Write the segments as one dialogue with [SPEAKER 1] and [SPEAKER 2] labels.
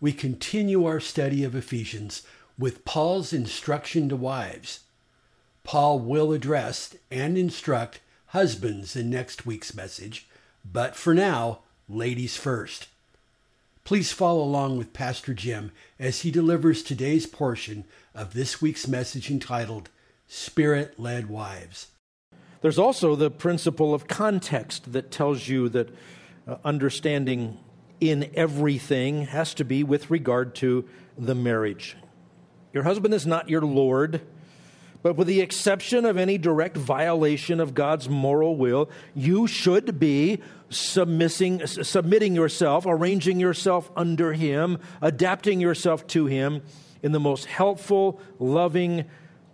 [SPEAKER 1] we continue our study of Ephesians with Paul's instruction to wives. Paul will address and instruct husbands in next week's message, but for now, ladies first. Please follow along with Pastor Jim as he delivers today's portion of this week's message entitled Spirit Led Wives.
[SPEAKER 2] There's also the principle of context that tells you that uh, understanding in everything has to be with regard to the marriage. Your husband is not your Lord, but with the exception of any direct violation of God's moral will, you should be submitting, submitting yourself, arranging yourself under Him, adapting yourself to Him in the most helpful, loving,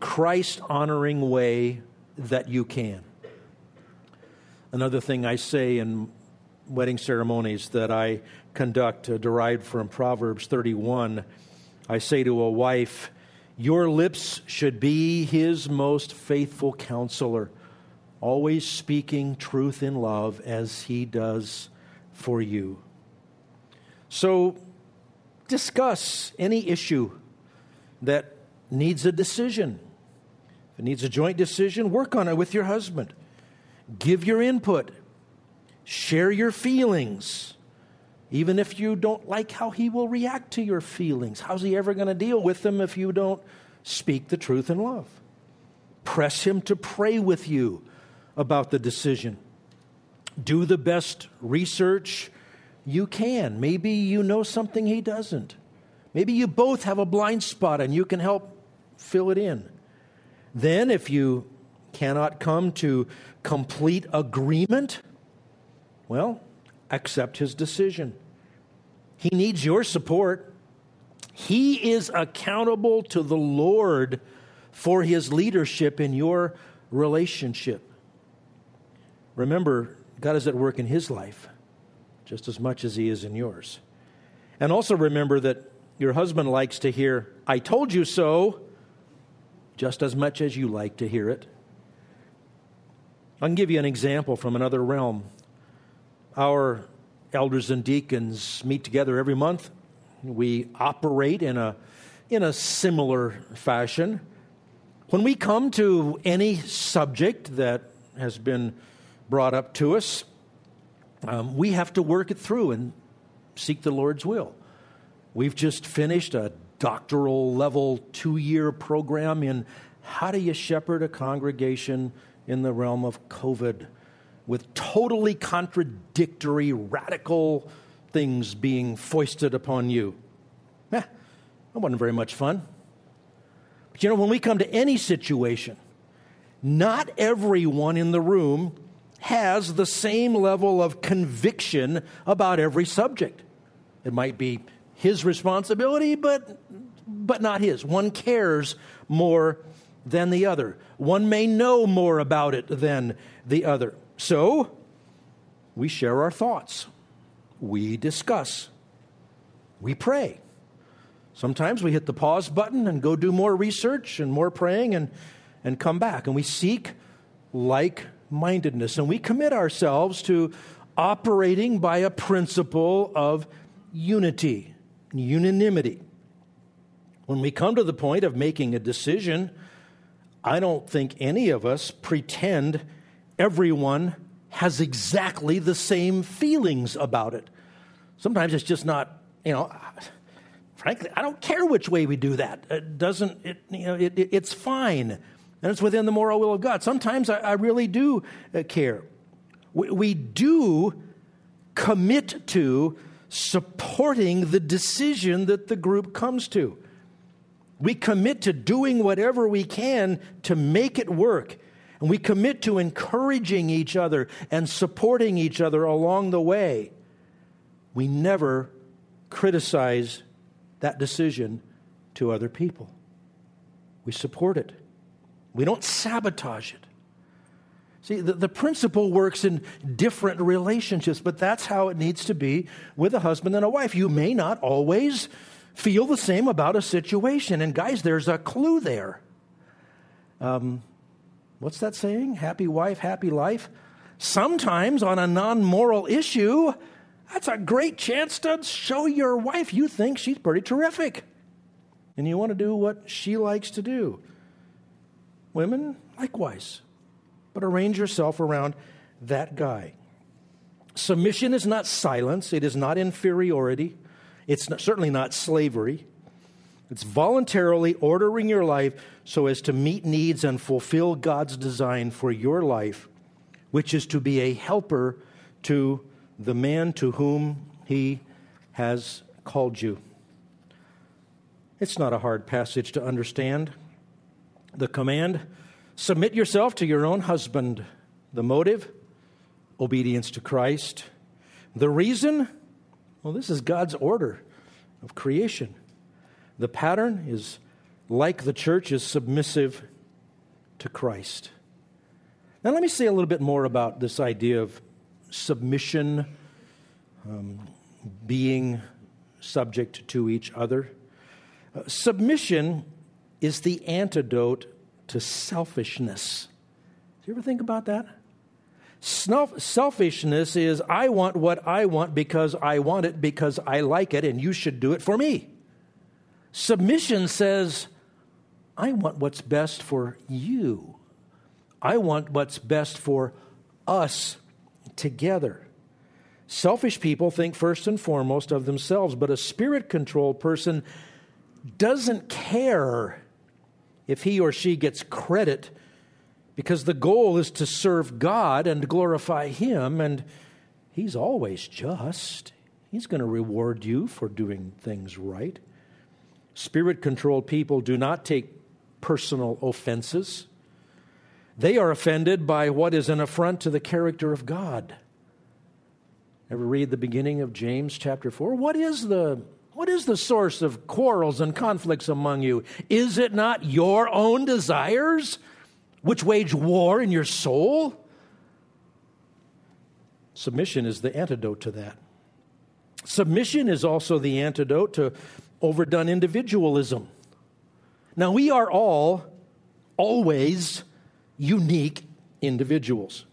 [SPEAKER 2] Christ honoring way that you can. Another thing I say in wedding ceremonies that I conduct, uh, derived from Proverbs 31, I say to a wife, Your lips should be his most faithful counselor, always speaking truth in love as he does for you. So, discuss any issue that needs a decision. If it needs a joint decision, work on it with your husband. Give your input Share your feelings. Even if you don't like how he will react to your feelings, how's he ever going to deal with them if you don't speak the truth in love? Press him to pray with you about the decision. Do the best research you can. Maybe you know something he doesn't. Maybe you both have a blind spot and you can help fill it in. Then, if you cannot come to complete agreement, well, accept his decision. He needs your support. He is accountable to the Lord for his leadership in your relationship. Remember, God is at work in his life just as much as he is in yours. And also remember that your husband likes to hear, I told you so, just as much as you like to hear it. I can give you an example from another realm. Our elders and deacons meet together every month. We operate in a, in a similar fashion. When we come to any subject that has been brought up to us, um, we have to work it through and seek the Lord's will. We've just finished a doctoral level two year program in how do you shepherd a congregation in the realm of COVID with totally contradictory, radical things being foisted upon you. Eh, that wasn't very much fun. But you know, when we come to any situation, not everyone in the room has the same level of conviction about every subject. It might be his responsibility, but, but not his. One cares more than the other. One may know more about it than the other. So, we share our thoughts, we discuss, we pray. Sometimes we hit the pause button and go do more research and more praying and, and come back. And we seek like mindedness. And we commit ourselves to operating by a principle of unity, unanimity. When we come to the point of making a decision, I don't think any of us pretend everyone has exactly the same feelings about it. Sometimes it's just not, you know, frankly, I don't care which way we do that. It doesn't, it, you know, it, it, it's fine. And it's within the moral will of God. Sometimes I, I really do uh, care. We, we do commit to supporting the decision that the group comes to. We commit to doing whatever we can to make it work and we commit to encouraging each other and supporting each other along the way. We never criticize that decision to other people. We support it, we don't sabotage it. See, the, the principle works in different relationships, but that's how it needs to be with a husband and a wife. You may not always feel the same about a situation. And guys, there's a clue there. Um, what's that saying? Happy wife, happy life? Sometimes on a non moral issue, that's a great chance to show your wife you think she's pretty terrific. And you want to do what she likes to do. Women, likewise. But arrange yourself around that guy. Submission is not silence, it is not inferiority, it's not, certainly not slavery. It's voluntarily ordering your life so as to meet needs and fulfill God's design for your life, which is to be a helper to the man to whom He has called you. It's not a hard passage to understand. The command submit yourself to your own husband. The motive obedience to Christ. The reason well, this is God's order of creation. The pattern is like the church is submissive to Christ. Now, let me say a little bit more about this idea of submission, um, being subject to each other. Uh, submission is the antidote to selfishness. Do you ever think about that? Selfishness is I want what I want because I want it because I like it and you should do it for me. Submission says I want what's best for you. I want what's best for us together. Selfish people think first and foremost of themselves, but a spirit controlled person doesn't care if he or she gets credit because the goal is to serve God and glorify Him, and He's always just. He's going to reward you for doing things right. Spirit controlled people do not take personal offenses. They are offended by what is an affront to the character of God. Ever read the beginning of James chapter 4? What is the what is the source of quarrels and conflicts among you? Is it not your own desires which wage war in your soul? Submission is the antidote to that. Submission is also the antidote to overdone individualism. Now, we are all always unique individuals.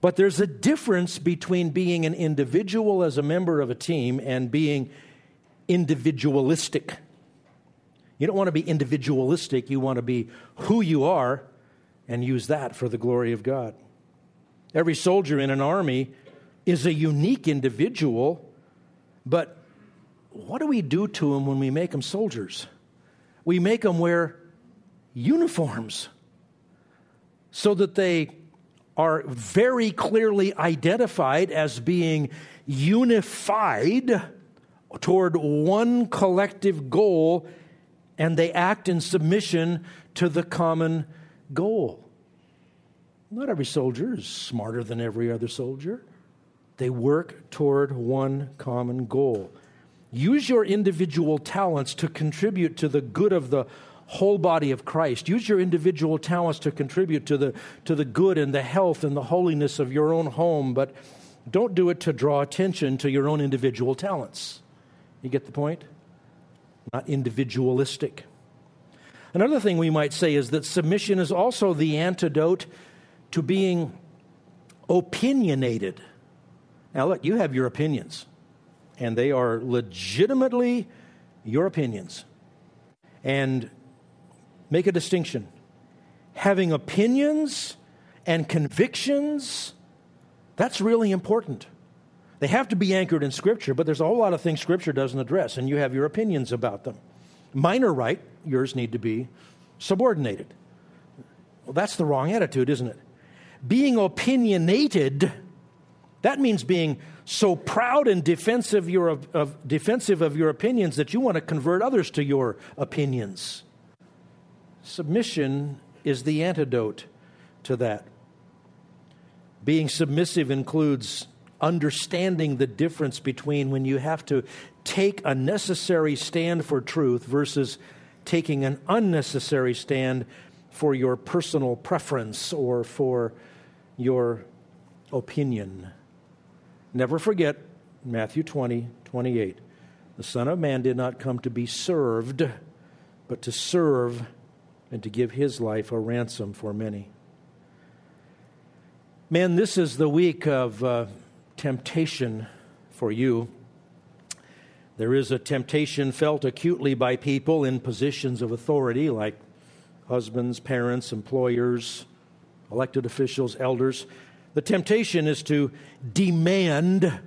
[SPEAKER 2] But there's a difference between being an individual as a member of a team and being individualistic. You don't want to be individualistic, you want to be who you are and use that for the glory of God. Every soldier in an army is a unique individual, but what do we do to them when we make them soldiers? We make them wear uniforms so that they are very clearly identified as being unified toward one collective goal and they act in submission to the common goal. Not every soldier is smarter than every other soldier. They work toward one common goal. Use your individual talents to contribute to the good of the whole body of Christ. Use your individual talents to contribute to the, to the good and the health and the holiness of your own home, but don't do it to draw attention to your own individual talents. You get the point? Not individualistic. Another thing we might say is that submission is also the antidote to being opinionated. Now, look, you have your opinions, and they are legitimately your opinions. And make a distinction. Having opinions and convictions, that's really important. They have to be anchored in Scripture, but there's a whole lot of things Scripture doesn't address, and you have your opinions about them. Mine are right, yours need to be subordinated. Well, that's the wrong attitude, isn't it? Being opinionated, that means being so proud and defensive, your, of, defensive of your opinions that you want to convert others to your opinions. Submission is the antidote to that. Being submissive includes understanding the difference between when you have to take a necessary stand for truth versus taking an unnecessary stand for your personal preference or for your opinion. Never forget Matthew 20, 28. The Son of Man did not come to be served, but to serve and to give his life a ransom for many. Man, this is the week of uh, temptation for you. There is a temptation felt acutely by people in positions of authority, like husbands, parents, employers, elected officials, elders. The temptation is to demand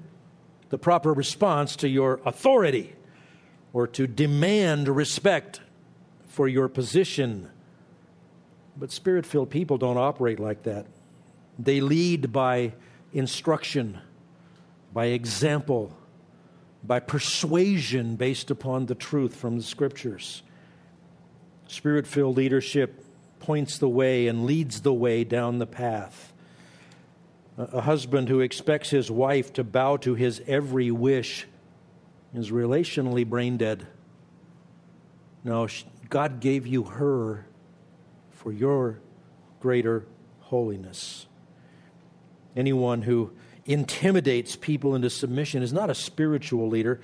[SPEAKER 2] the proper response to your authority or to demand respect for your position. But spirit filled people don't operate like that. They lead by instruction, by example, by persuasion based upon the truth from the scriptures. Spirit filled leadership points the way and leads the way down the path. A husband who expects his wife to bow to his every wish is relationally brain dead. No, God gave you her for your greater holiness. Anyone who intimidates people into submission is not a spiritual leader.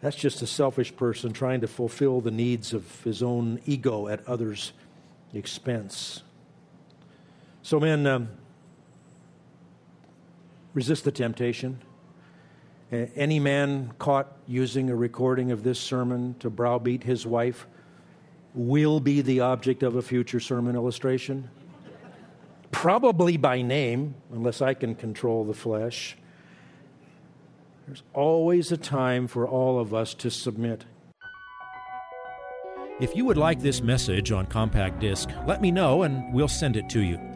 [SPEAKER 2] That's just a selfish person trying to fulfill the needs of his own ego at others' expense. So, men, um, resist the temptation. Any man caught using a recording of this sermon to browbeat his wife will be the object of a future sermon illustration probably by name, unless I can control the flesh. There's always a time for all of us to submit.
[SPEAKER 3] If you would like this message on compact disc, let me know and we'll send it to you.